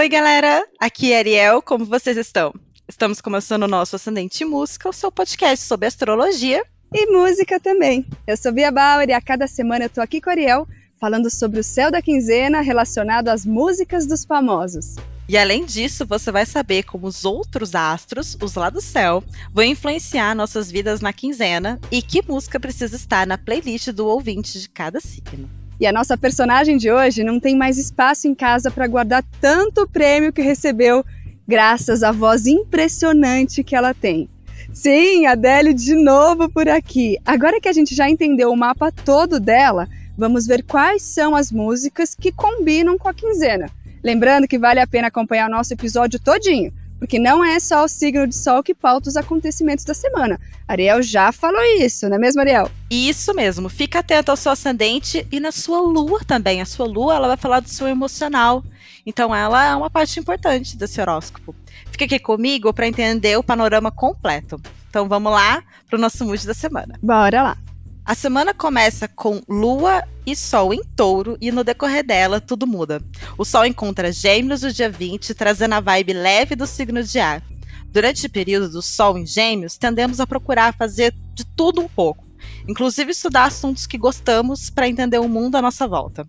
Oi, galera! Aqui é Ariel, como vocês estão? Estamos começando o nosso Ascendente Música, o seu podcast sobre astrologia. E música também. Eu sou Bia Bauer e a cada semana eu tô aqui com a Ariel, falando sobre o céu da quinzena relacionado às músicas dos famosos. E além disso, você vai saber como os outros astros, os lá do céu, vão influenciar nossas vidas na quinzena e que música precisa estar na playlist do ouvinte de cada signo. E a nossa personagem de hoje não tem mais espaço em casa para guardar tanto prêmio que recebeu, graças à voz impressionante que ela tem. Sim, Adele de novo por aqui. Agora que a gente já entendeu o mapa todo dela, vamos ver quais são as músicas que combinam com a quinzena. Lembrando que vale a pena acompanhar o nosso episódio todinho, porque não é só o signo de sol que pauta os acontecimentos da semana. Ariel já falou isso, não é mesmo, Ariel? Isso mesmo. Fica atento ao seu ascendente e na sua lua também. A sua lua, ela vai falar do seu emocional. Então ela é uma parte importante desse horóscopo. Fica aqui comigo para entender o panorama completo. Então vamos lá para o nosso mood da semana. Bora lá. A semana começa com Lua e Sol em touro e no decorrer dela tudo muda. O Sol encontra Gêmeos no dia 20, trazendo a vibe leve do signo de ar. Durante o período do Sol em Gêmeos, tendemos a procurar fazer de tudo um pouco, inclusive estudar assuntos que gostamos para entender o mundo à nossa volta.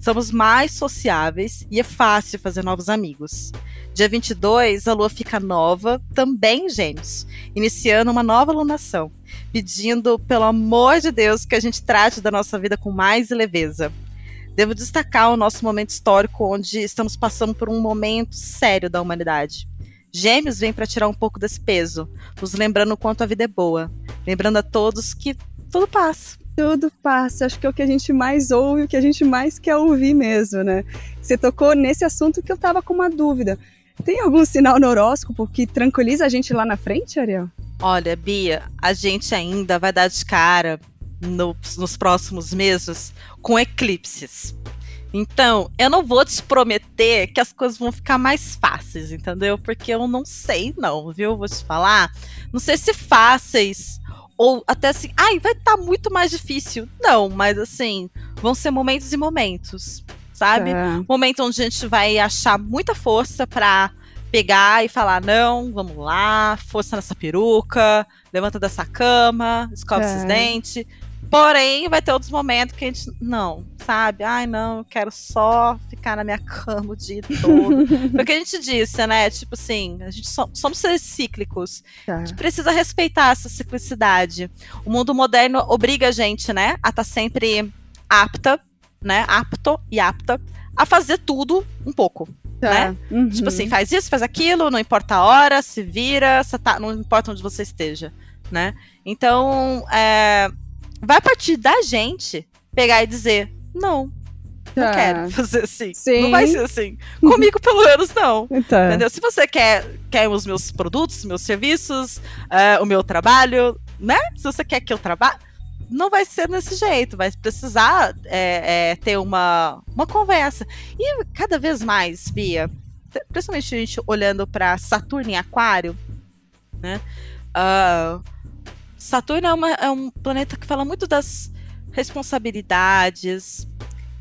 Somos mais sociáveis e é fácil fazer novos amigos. Dia 22, a lua fica nova, também Gêmeos, iniciando uma nova lunação, pedindo, pelo amor de Deus, que a gente trate da nossa vida com mais leveza. Devo destacar o nosso momento histórico, onde estamos passando por um momento sério da humanidade. Gêmeos vem para tirar um pouco desse peso, nos lembrando o quanto a vida é boa, lembrando a todos que tudo passa. Tudo passa, acho que é o que a gente mais ouve, o que a gente mais quer ouvir mesmo, né? Você tocou nesse assunto que eu tava com uma dúvida. Tem algum sinal no horóscopo que tranquiliza a gente lá na frente, Ariel? Olha, Bia, a gente ainda vai dar de cara no, nos próximos meses com eclipses. Então, eu não vou te prometer que as coisas vão ficar mais fáceis, entendeu? Porque eu não sei, não, viu? Vou te falar. Não sei se fáceis ou até assim, ai, vai estar tá muito mais difícil. Não, mas assim, vão ser momentos e momentos sabe? É. Momento onde a gente vai achar muita força para pegar e falar: não, vamos lá, força nessa peruca, levanta dessa cama, escova é. esses dentes. Porém, vai ter outros momentos que a gente. Não, sabe? Ai, não, eu quero só ficar na minha cama o dia todo. Foi o que a gente disse, né? Tipo assim, a gente so, somos seres cíclicos. Tá. A gente precisa respeitar essa ciclicidade. O mundo moderno obriga a gente, né, a estar tá sempre apta né, apto e apta a fazer tudo um pouco. Tá. Né? Uhum. Tipo assim, faz isso, faz aquilo, não importa a hora, se vira, tá, não importa onde você esteja, né? Então, é, vai partir da gente pegar e dizer, não, não tá. quero fazer assim. Sim. Não vai ser assim. Comigo, pelo menos, não. Tá. Entendeu? Se você quer, quer os meus produtos, meus serviços, uh, o meu trabalho, né? Se você quer que eu trabalhe, não vai ser desse jeito, vai precisar é, é, ter uma, uma conversa. E cada vez mais, Bia, principalmente a gente olhando para Saturno em Aquário, né? Uh, Saturno é, uma, é um planeta que fala muito das responsabilidades,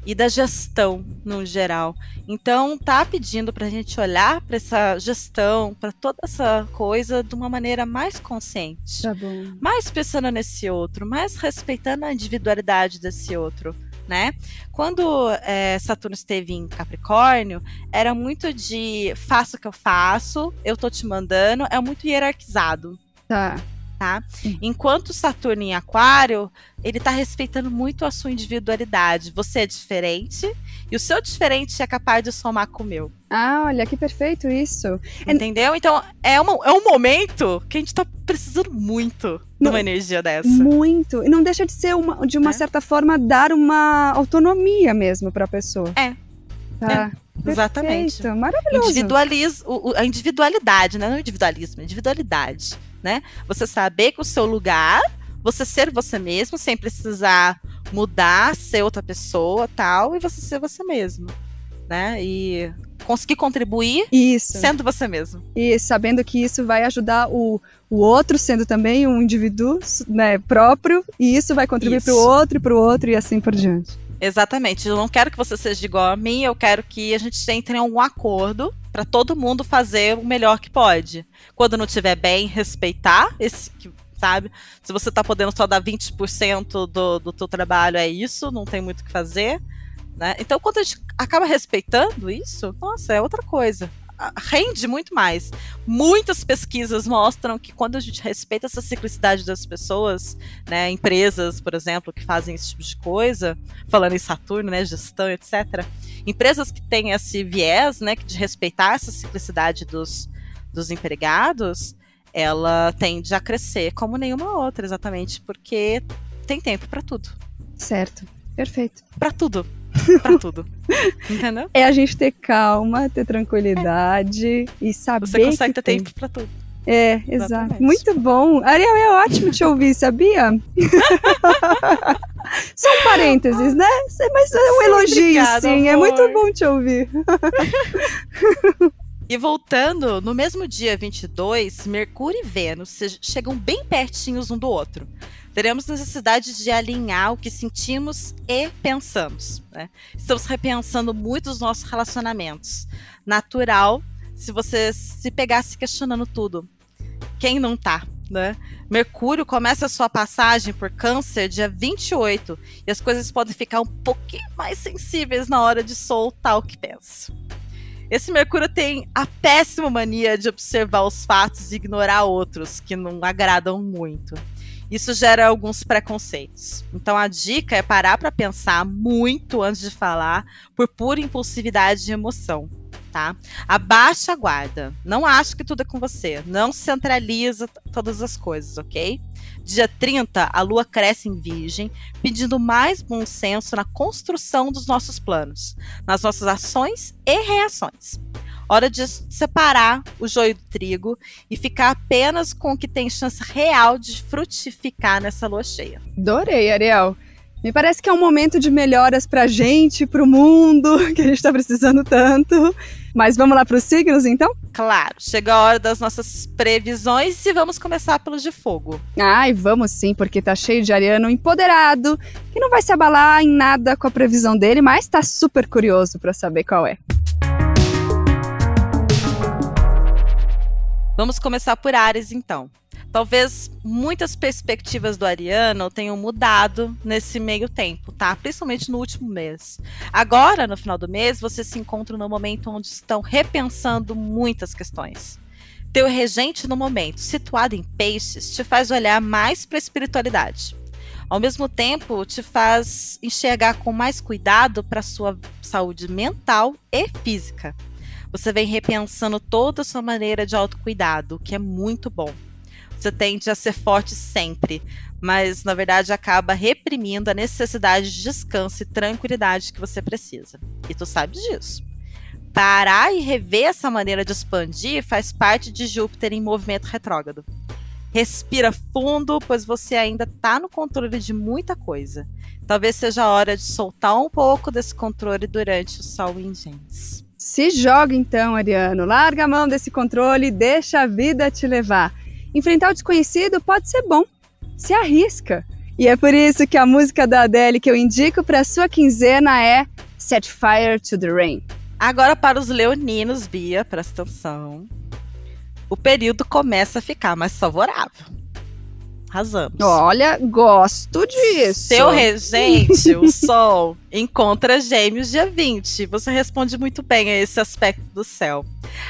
e da gestão no geral. Então, tá pedindo para a gente olhar para essa gestão, para toda essa coisa de uma maneira mais consciente. Tá bom. Mais pensando nesse outro, mais respeitando a individualidade desse outro. Né? Quando é, Saturno esteve em Capricórnio, era muito de faça o que eu faço, eu tô te mandando, é muito hierarquizado. Tá tá? Enquanto Saturno em Aquário, ele tá respeitando muito a sua individualidade. Você é diferente e o seu diferente é capaz de somar com o meu. Ah, olha que perfeito isso. É Entendeu? Então é, uma, é um momento que a gente tá precisando muito de uma energia dessa. Muito. E não deixa de ser uma, de uma é. certa forma dar uma autonomia mesmo para a pessoa. É. Tá. É. Exatamente. Maravilhoso. Individualiz, o, a individualidade, né? Não individualismo, individualidade né? Você saber que o seu lugar, você ser você mesmo, sem precisar mudar, ser outra pessoa, tal, e você ser você mesmo, né? E conseguir contribuir isso. sendo você mesmo. E sabendo que isso vai ajudar o, o outro sendo também um indivíduo né, próprio, e isso vai contribuir para o outro e para o outro e assim por diante. Exatamente. Eu não quero que você seja igual a mim, eu quero que a gente entre em um acordo para todo mundo fazer o melhor que pode. Quando não estiver bem, respeitar esse sabe? Se você tá podendo só dar 20% do, do teu trabalho, é isso, não tem muito o que fazer. Né? Então, quando a gente acaba respeitando isso, nossa, é outra coisa rende muito mais. Muitas pesquisas mostram que quando a gente respeita essa ciclicidade das pessoas, né, empresas, por exemplo, que fazem esse tipo de coisa, falando em Saturno, né, gestão, etc. Empresas que têm esse viés, né, de respeitar essa ciclicidade dos, dos empregados, ela tende a crescer como nenhuma outra, exatamente, porque tem tempo para tudo. Certo. Perfeito. Para tudo pra tudo. Entendeu? É a gente ter calma, ter tranquilidade é. e saber. Você consegue ter tem. tempo pra tudo. É, exato. Muito bom. Ariel, é ótimo te ouvir, sabia? São parênteses, né? Mas é um sim, elogio, obrigada, sim. É amor. É muito bom te ouvir. E voltando, no mesmo dia 22, Mercúrio e Vênus chegam bem pertinhos um do outro teremos necessidade de alinhar o que sentimos e pensamos. Né? Estamos repensando muito os nossos relacionamentos. Natural se você se pegasse questionando tudo. Quem não tá? Né? Mercúrio começa a sua passagem por câncer dia 28 e as coisas podem ficar um pouquinho mais sensíveis na hora de soltar o que pensa. Esse Mercúrio tem a péssima mania de observar os fatos e ignorar outros que não agradam muito. Isso gera alguns preconceitos. Então a dica é parar para pensar muito antes de falar, por pura impulsividade de emoção. Tá? Abaixa a guarda. Não acha que tudo é com você. Não centraliza todas as coisas, ok? Dia 30, a lua cresce em Virgem, pedindo mais bom senso na construção dos nossos planos, nas nossas ações e reações. Hora de separar o joio do trigo e ficar apenas com o que tem chance real de frutificar nessa lua cheia. Adorei, Ariel. Me parece que é um momento de melhoras pra gente, pro mundo, que a gente tá precisando tanto. Mas vamos lá para os signos, então? Claro, chega a hora das nossas previsões e vamos começar pelos de fogo. Ai, vamos sim, porque tá cheio de ariano empoderado, que não vai se abalar em nada com a previsão dele, mas tá super curioso para saber qual é. Vamos começar por Ares, então. Talvez muitas perspectivas do Ariano tenham mudado nesse meio tempo, tá? Principalmente no último mês. Agora, no final do mês, você se encontra no momento onde estão repensando muitas questões. Teu regente no momento, situado em peixes, te faz olhar mais para a espiritualidade. Ao mesmo tempo, te faz enxergar com mais cuidado para sua saúde mental e física você vem repensando toda a sua maneira de autocuidado, que é muito bom. Você tende a ser forte sempre, mas na verdade acaba reprimindo a necessidade de descanso e tranquilidade que você precisa. E tu sabe disso. Parar e rever essa maneira de expandir faz parte de Júpiter em movimento retrógrado. Respira fundo, pois você ainda está no controle de muita coisa. Talvez seja a hora de soltar um pouco desse controle durante o Sol em Gêmeos. Se joga então, Ariano. Larga a mão desse controle e deixa a vida te levar. Enfrentar o desconhecido pode ser bom. Se arrisca. E é por isso que a música da Adele que eu indico para sua quinzena é Set Fire to the Rain. Agora para os leoninos, Bia, presta atenção. O período começa a ficar mais favorável. Arrasamos. Olha, gosto disso. Seu regente, o Sol, encontra gêmeos dia 20. Você responde muito bem a esse aspecto do céu.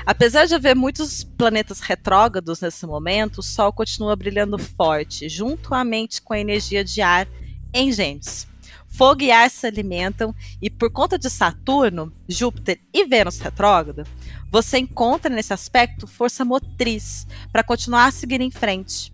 Apesar de haver muitos planetas retrógrados nesse momento, o Sol continua brilhando forte, juntamente com a energia de ar em gêmeos. Fogo e ar se alimentam, e por conta de Saturno, Júpiter e Vênus retrógrado, você encontra nesse aspecto força motriz para continuar a seguir em frente.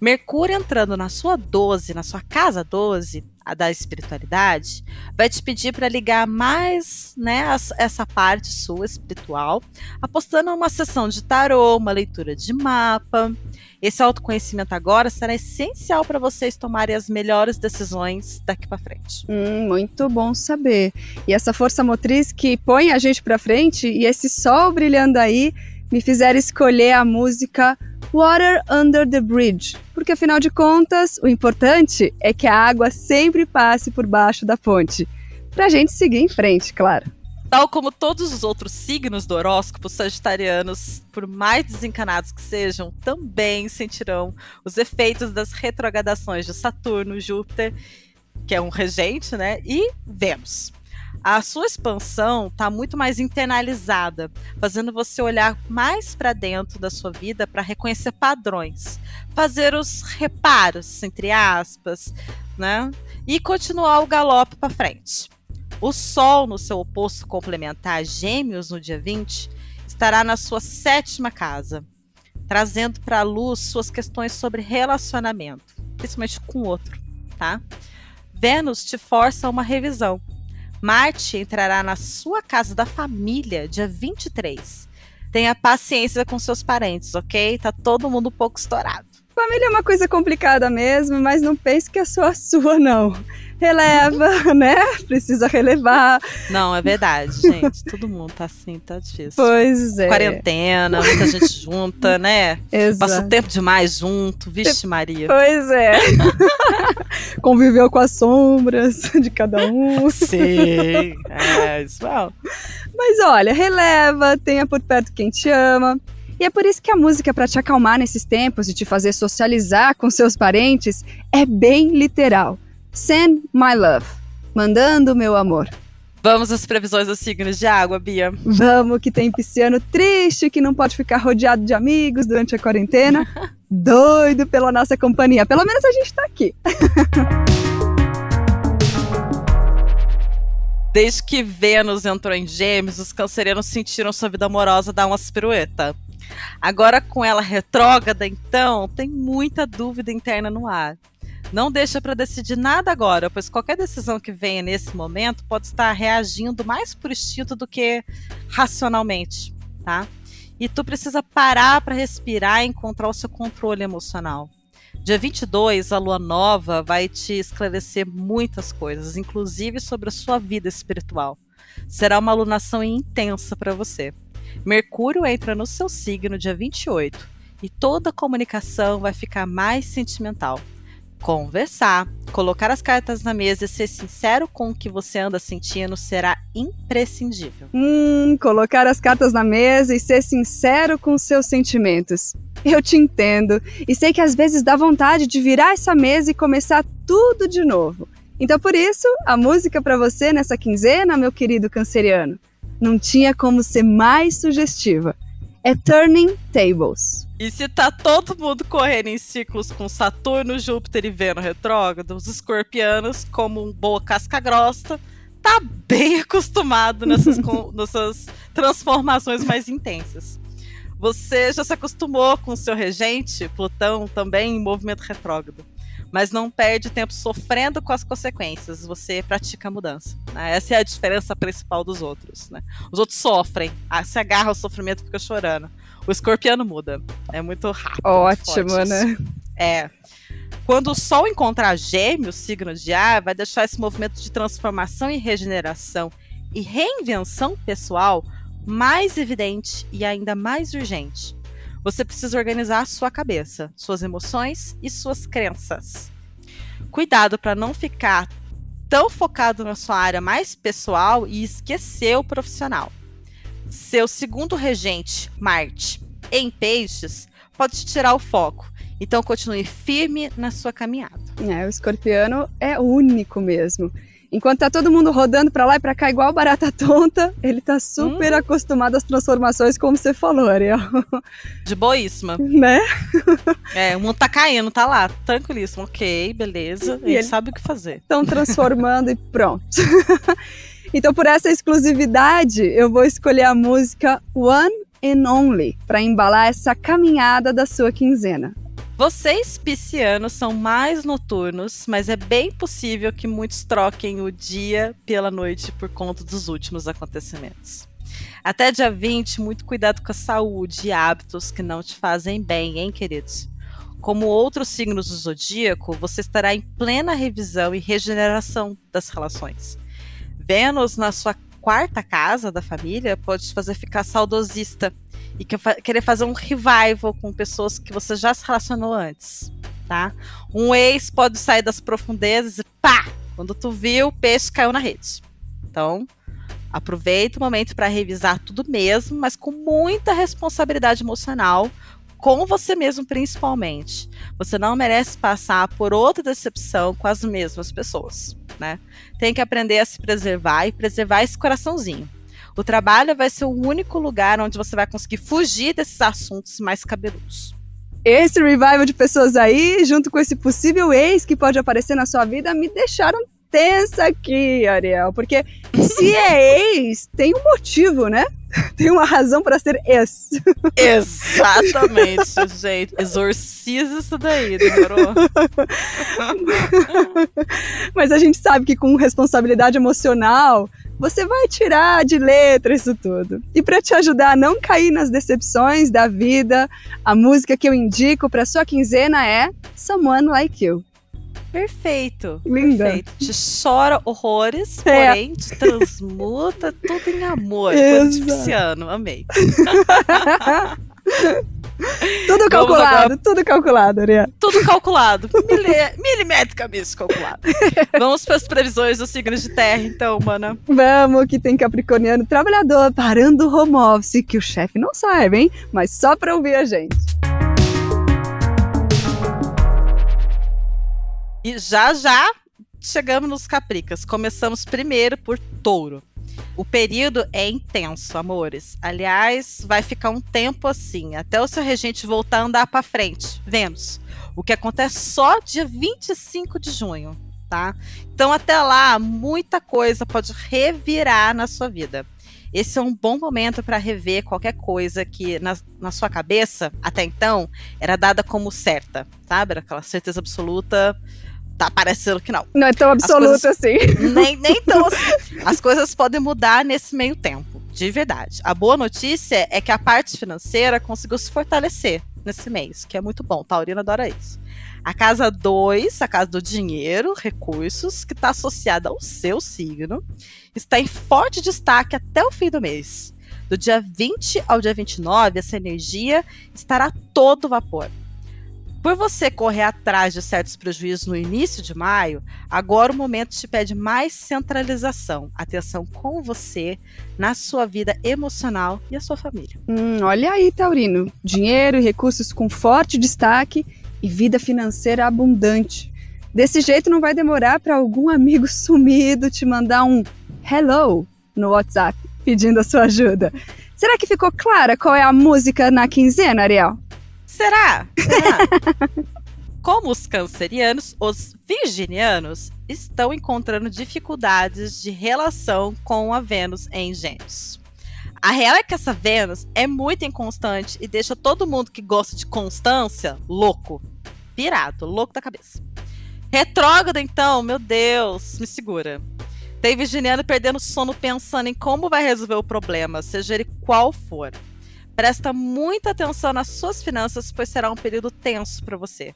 Mercúrio entrando na sua 12, na sua casa 12, a da espiritualidade, vai te pedir para ligar mais né, essa parte sua espiritual, apostando uma sessão de tarô, uma leitura de mapa. Esse autoconhecimento agora será essencial para vocês tomarem as melhores decisões daqui para frente. Hum, muito bom saber. E essa força motriz que põe a gente para frente e esse sol brilhando aí me fizeram escolher a música Water Under the Bridge, porque afinal de contas, o importante é que a água sempre passe por baixo da ponte. Pra gente seguir em frente, claro. Tal como todos os outros signos do horóscopo, sagitarianos, por mais desencanados que sejam, também sentirão os efeitos das retrogradações de Saturno, Júpiter, que é um regente, né? E Vênus. A sua expansão está muito mais internalizada, fazendo você olhar mais para dentro da sua vida para reconhecer padrões, fazer os reparos, entre aspas, né? E continuar o galope para frente. O Sol, no seu oposto complementar, Gêmeos, no dia 20, estará na sua sétima casa, trazendo para a luz suas questões sobre relacionamento, principalmente com o outro, tá? Vênus te força a uma revisão. Marte entrará na sua casa da família dia 23. Tenha paciência com seus parentes, ok? Tá todo mundo um pouco estourado. Família é uma coisa complicada mesmo, mas não pense que é só a sua, não releva, né? Precisa relevar. Não, é verdade, gente. Todo mundo tá assim, tá difícil. Pois é. Quarentena, muita gente junta, né? Exato. Passa o tempo demais junto. Vixe, Maria. Pois é. Conviveu com as sombras de cada um. Sim, é isso mesmo. Mas olha, releva, tenha por perto quem te ama. E é por isso que a música para te acalmar nesses tempos e te fazer socializar com seus parentes é bem literal. Send my love. Mandando meu amor. Vamos às previsões dos signos de água, Bia. Vamos, que tem pisciano triste, que não pode ficar rodeado de amigos durante a quarentena. Doido pela nossa companhia. Pelo menos a gente tá aqui. Desde que Vênus entrou em Gêmeos, os cancerianos sentiram sua vida amorosa dar uma pirueta. Agora, com ela retrógrada, então, tem muita dúvida interna no ar. Não deixa para decidir nada agora, pois qualquer decisão que venha nesse momento pode estar reagindo mais por instinto do que racionalmente, tá? E tu precisa parar para respirar e encontrar o seu controle emocional. Dia 22, a lua nova vai te esclarecer muitas coisas, inclusive sobre a sua vida espiritual. Será uma alunação intensa para você. Mercúrio entra no seu signo dia 28 e toda a comunicação vai ficar mais sentimental conversar, colocar as cartas na mesa e ser sincero com o que você anda sentindo será imprescindível. Hum, colocar as cartas na mesa e ser sincero com seus sentimentos. Eu te entendo e sei que às vezes dá vontade de virar essa mesa e começar tudo de novo. Então por isso, a música para você nessa quinzena, meu querido canceriano, não tinha como ser mais sugestiva é Turning Tables. E se tá todo mundo correndo em ciclos com Saturno, Júpiter e Vênus retrógrado, os escorpianos, como um boa casca grossa, tá bem acostumado nessas, nessas transformações mais intensas. Você já se acostumou com o seu regente, Plutão, também em movimento retrógrado mas não perde tempo sofrendo com as consequências. Você pratica a mudança. Né? Essa é a diferença principal dos outros. Né? Os outros sofrem, ah, se agarra ao sofrimento e fica chorando. O escorpiano muda. É muito rápido. Ótimo, muito né? É. Quando o Sol encontrar gêmeos, signo de ar, vai deixar esse movimento de transformação e regeneração e reinvenção pessoal mais evidente e ainda mais urgente. Você precisa organizar sua cabeça, suas emoções e suas crenças. Cuidado para não ficar tão focado na sua área mais pessoal e esquecer o profissional. Seu segundo regente, Marte, em peixes, pode te tirar o foco. Então continue firme na sua caminhada. É, o escorpiano é único mesmo. Enquanto tá todo mundo rodando para lá e para cá igual barata tonta, ele tá super hum. acostumado às transformações, como você falou, Ariel. De boíssima. Né? É, o mundo tá caindo, tá lá, tranquilíssimo. Ok, beleza. E ele, ele sabe o que fazer. Estão transformando e pronto. então, por essa exclusividade, eu vou escolher a música One and Only para embalar essa caminhada da sua quinzena. Vocês, piscianos, são mais noturnos, mas é bem possível que muitos troquem o dia pela noite por conta dos últimos acontecimentos. Até dia 20, muito cuidado com a saúde e hábitos que não te fazem bem, hein, queridos? Como outros signos do zodíaco, você estará em plena revisão e regeneração das relações. Vênus, na sua quarta casa da família, pode te fazer ficar saudosista e querer fazer um revival com pessoas que você já se relacionou antes, tá? Um ex pode sair das profundezas e pá! Quando tu viu, o peixe caiu na rede. Então, aproveita o momento para revisar tudo mesmo, mas com muita responsabilidade emocional, com você mesmo principalmente. Você não merece passar por outra decepção com as mesmas pessoas, né? Tem que aprender a se preservar e preservar esse coraçãozinho. O trabalho vai ser o único lugar onde você vai conseguir fugir desses assuntos mais cabeludos. Esse revival de pessoas aí, junto com esse possível ex que pode aparecer na sua vida, me deixaram tensa aqui, Ariel. Porque se é ex, tem um motivo, né? Tem uma razão para ser ex. Exatamente, gente. Exorciza isso daí, demorou? Mas a gente sabe que com responsabilidade emocional, você vai tirar de letra isso tudo. E para te ajudar a não cair nas decepções da vida, a música que eu indico para sua quinzena é Someone Like You. Perfeito. Linda. Perfeito. Te chora horrores, É. porém te transmuta tudo em amor. Exato. Amei. tudo calculado, tudo calculado, Ariel. Tudo calculado. Mili- milimetricamente calculado. Vamos para as previsões dos signos de terra, então, mana. Vamos, que tem capricorniano trabalhador parando o home office, que o chefe não sabe, hein? Mas só pra ouvir a gente. E já já chegamos nos Capricas. Começamos primeiro por Touro. O período é intenso, amores. Aliás, vai ficar um tempo assim, até o seu regente voltar a andar para frente. Vênus. O que acontece só dia 25 de junho, tá? Então até lá, muita coisa pode revirar na sua vida. Esse é um bom momento para rever qualquer coisa que na, na sua cabeça, até então, era dada como certa, sabe? Era aquela certeza absoluta tá parecendo que não. Não é tão absoluto assim. Nem, nem tão assim. As coisas podem mudar nesse meio tempo, de verdade. A boa notícia é que a parte financeira conseguiu se fortalecer nesse mês, que é muito bom. Taurina adora isso. A casa 2, a casa do dinheiro, recursos, que está associada ao seu signo, está em forte destaque até o fim do mês. Do dia 20 ao dia 29, essa energia estará a todo vapor. Por você correr atrás de certos prejuízos no início de maio, agora o momento te pede mais centralização, atenção com você, na sua vida emocional e a sua família. Hum, olha aí, Taurino. Dinheiro e recursos com forte destaque e vida financeira abundante. Desse jeito não vai demorar para algum amigo sumido te mandar um hello no WhatsApp pedindo a sua ajuda. Será que ficou clara qual é a música na quinzena, Ariel? Será? Será? Como os cancerianos, os virginianos estão encontrando dificuldades de relação com a Vênus em Gêmeos. A real é que essa Vênus é muito inconstante e deixa todo mundo que gosta de constância louco, pirado, louco da cabeça. Retrógrada, então, meu Deus, me segura. Tem virginiano perdendo sono pensando em como vai resolver o problema, seja ele qual for. Presta muita atenção nas suas finanças, pois será um período tenso para você.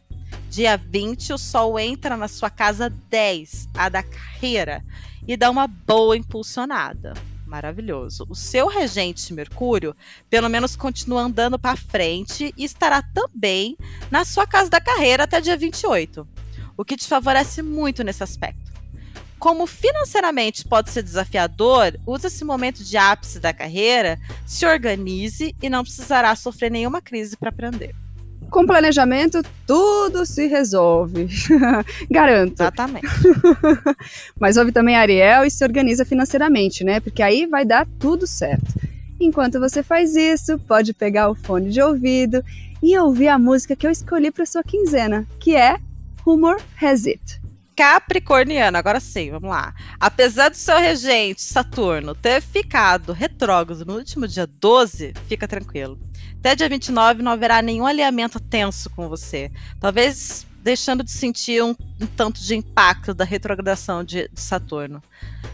Dia 20, o Sol entra na sua casa 10, a da carreira, e dá uma boa impulsionada. Maravilhoso. O seu regente Mercúrio, pelo menos, continua andando para frente e estará também na sua casa da carreira até dia 28, o que te favorece muito nesse aspecto. Como financeiramente pode ser desafiador, use esse momento de ápice da carreira, se organize e não precisará sofrer nenhuma crise para aprender. Com planejamento, tudo se resolve. Garanto. Exatamente. Mas ouve também a Ariel e se organiza financeiramente, né? Porque aí vai dar tudo certo. Enquanto você faz isso, pode pegar o fone de ouvido e ouvir a música que eu escolhi para sua quinzena, que é Rumor Has It. Capricorniano, agora sim, vamos lá. Apesar do seu regente, Saturno, ter ficado retrógrado no último dia 12, fica tranquilo. Até dia 29 não haverá nenhum alinhamento tenso com você. Talvez deixando de sentir um, um tanto de impacto da retrogradação de, de Saturno.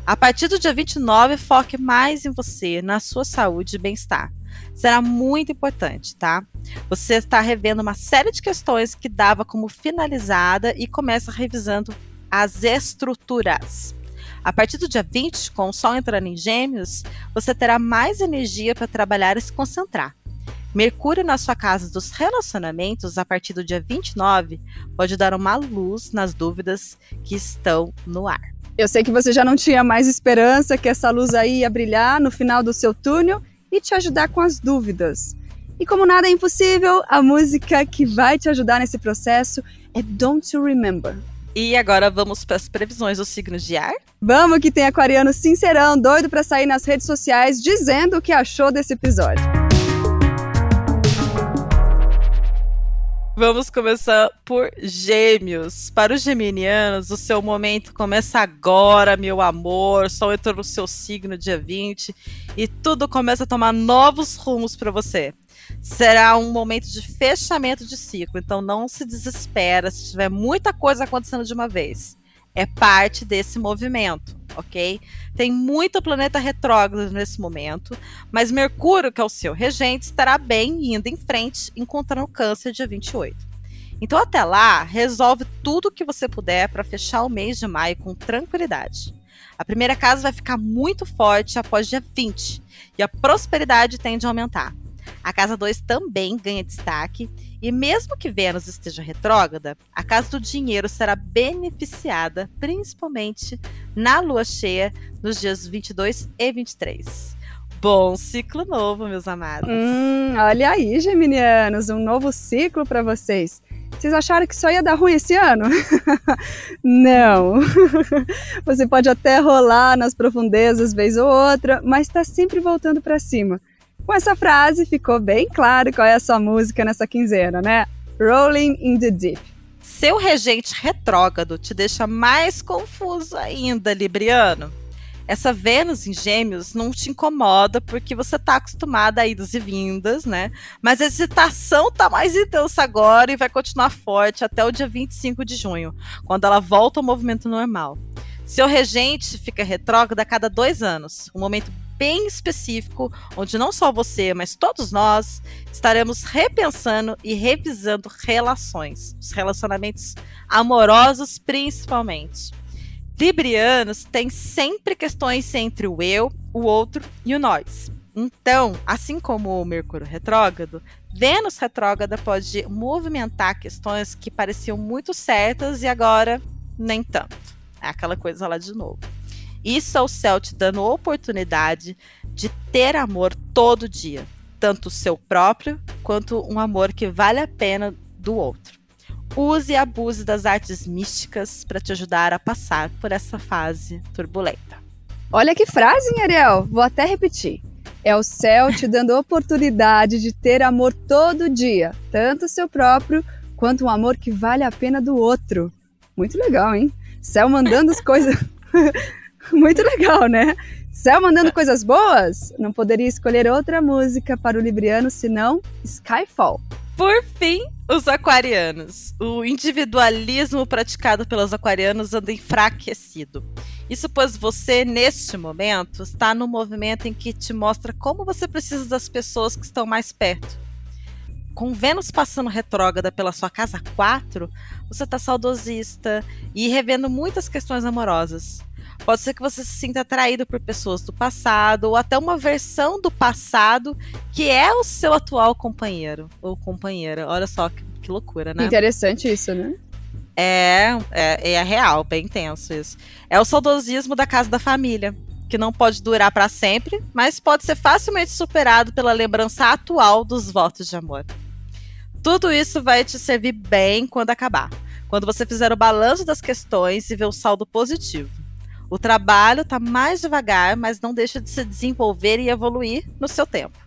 A partir do dia 29, foque mais em você, na sua saúde e bem-estar. Será muito importante, tá? Você está revendo uma série de questões que dava como finalizada e começa revisando as estruturas. A partir do dia 20, com o Sol entrando em Gêmeos, você terá mais energia para trabalhar e se concentrar. Mercúrio na sua casa dos relacionamentos, a partir do dia 29, pode dar uma luz nas dúvidas que estão no ar. Eu sei que você já não tinha mais esperança que essa luz aí ia brilhar no final do seu túnel e te ajudar com as dúvidas. E como nada é impossível, a música que vai te ajudar nesse processo é Don't You Remember. E agora vamos para as previsões dos signos de ar? Vamos que tem aquariano sincerão, doido para sair nas redes sociais dizendo o que achou desse episódio. Vamos começar por Gêmeos. Para os geminianos, o seu momento começa agora, meu amor. Sol entrou no seu signo dia 20 e tudo começa a tomar novos rumos para você. Será um momento de fechamento de ciclo, então não se desespera se tiver muita coisa acontecendo de uma vez. É parte desse movimento ok? Tem muito planeta retrógrado nesse momento, mas Mercúrio, que é o seu regente, estará bem indo em frente, encontrando Câncer dia 28. Então, até lá, resolve tudo o que você puder para fechar o mês de maio com tranquilidade. A primeira casa vai ficar muito forte após dia 20 e a prosperidade tende a aumentar. A casa 2 também ganha destaque e mesmo que Vênus esteja retrógrada, a casa do dinheiro será beneficiada principalmente na lua cheia nos dias 22 e 23. Bom ciclo novo, meus amados. Hum, olha aí, geminianos, um novo ciclo para vocês. Vocês acharam que só ia dar ruim esse ano? Não. Você pode até rolar nas profundezas vez ou outra, mas está sempre voltando para cima. Com essa frase ficou bem claro qual é a sua música nessa quinzena, né? Rolling in the Deep. Seu regente retrógrado te deixa mais confuso ainda, Libriano. Essa Vênus em Gêmeos não te incomoda porque você está acostumada a idas e vindas, né? Mas a excitação tá mais intensa agora e vai continuar forte até o dia 25 de junho, quando ela volta ao movimento normal. Seu regente fica retrógrado a cada dois anos, um momento bem específico, onde não só você, mas todos nós estaremos repensando e revisando relações, os relacionamentos amorosos principalmente. Librianos têm sempre questões entre o eu, o outro e o nós. Então, assim como o Mercúrio retrógrado, Vênus retrógrada pode movimentar questões que pareciam muito certas e agora nem tanto. É aquela coisa lá de novo. Isso é o céu te dando oportunidade de ter amor todo dia, tanto o seu próprio quanto um amor que vale a pena do outro. Use e abuse das artes místicas para te ajudar a passar por essa fase turbulenta. Olha que frase, hein, Ariel? Vou até repetir. É o céu te dando oportunidade de ter amor todo dia, tanto o seu próprio quanto um amor que vale a pena do outro. Muito legal, hein? Céu mandando as coisas. Muito legal, né? Céu mandando coisas boas? Não poderia escolher outra música para o Libriano senão Skyfall. Por fim, os aquarianos. O individualismo praticado pelos aquarianos anda enfraquecido. Isso pois você, neste momento, está no movimento em que te mostra como você precisa das pessoas que estão mais perto. Com Vênus passando retrógrada pela sua casa 4, você está saudosista e revendo muitas questões amorosas. Pode ser que você se sinta atraído por pessoas do passado ou até uma versão do passado que é o seu atual companheiro ou companheira. Olha só que, que loucura, né? Interessante isso, né? É, é, é real, bem intenso isso. É o saudosismo da casa da família, que não pode durar para sempre, mas pode ser facilmente superado pela lembrança atual dos votos de amor. Tudo isso vai te servir bem quando acabar, quando você fizer o balanço das questões e ver o saldo positivo. O trabalho está mais devagar, mas não deixa de se desenvolver e evoluir no seu tempo.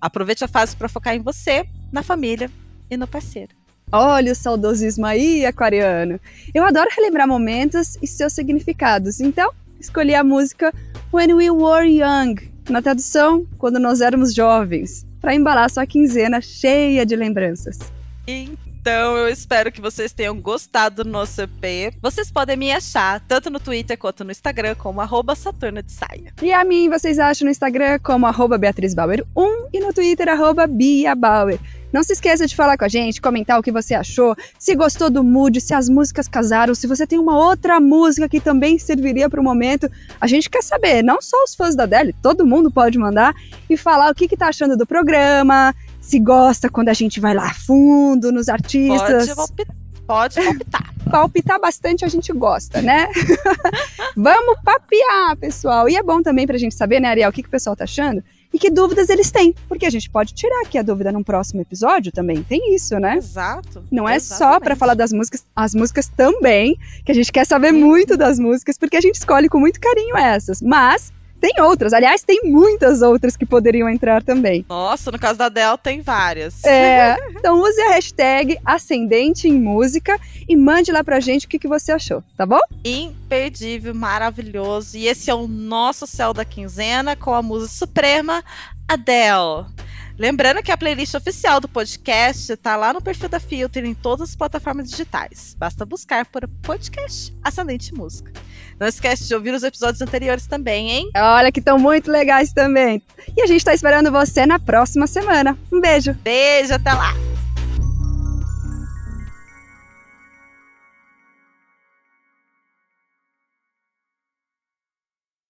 Aproveite a fase para focar em você, na família e no parceiro. Olha o saudosismo aí, aquariano. Eu adoro relembrar momentos e seus significados. Então, escolhi a música When We Were Young, na tradução, quando nós éramos jovens, para embalar sua quinzena cheia de lembranças. Então, eu espero que vocês tenham gostado do nosso EP. Vocês podem me achar tanto no Twitter quanto no Instagram como arroba de Saia. E a mim vocês acham no Instagram como arroba Beatriz Bauer 1 e no Twitter arroba Bia Bauer. Não se esqueça de falar com a gente, comentar o que você achou, se gostou do mood, se as músicas casaram, se você tem uma outra música que também serviria para o momento. A gente quer saber, não só os fãs da Adele, todo mundo pode mandar e falar o que, que tá achando do programa, se gosta quando a gente vai lá fundo nos artistas. Pode, pode optar. palpitar bastante a gente gosta, né? Vamos papear, pessoal. E é bom também pra gente saber, né, Ariel, o que, que o pessoal tá achando e que dúvidas eles têm. Porque a gente pode tirar aqui a dúvida num próximo episódio também. Tem isso, né? Exato. Não é exatamente. só para falar das músicas, as músicas também, que a gente quer saber muito das músicas, porque a gente escolhe com muito carinho essas. Mas tem outras. Aliás, tem muitas outras que poderiam entrar também. Nossa, no caso da Del tem várias. É, então use a hashtag Ascendente em Música e mande lá pra gente o que, que você achou, tá bom? Imperdível, maravilhoso. E esse é o nosso céu da quinzena com a musa suprema, Adele. Lembrando que a playlist oficial do podcast está lá no perfil da Filter em todas as plataformas digitais. Basta buscar por podcast Ascendente Música. Não esquece de ouvir os episódios anteriores também, hein? Olha que estão muito legais também. E a gente tá esperando você na próxima semana. Um beijo! Beijo, até lá!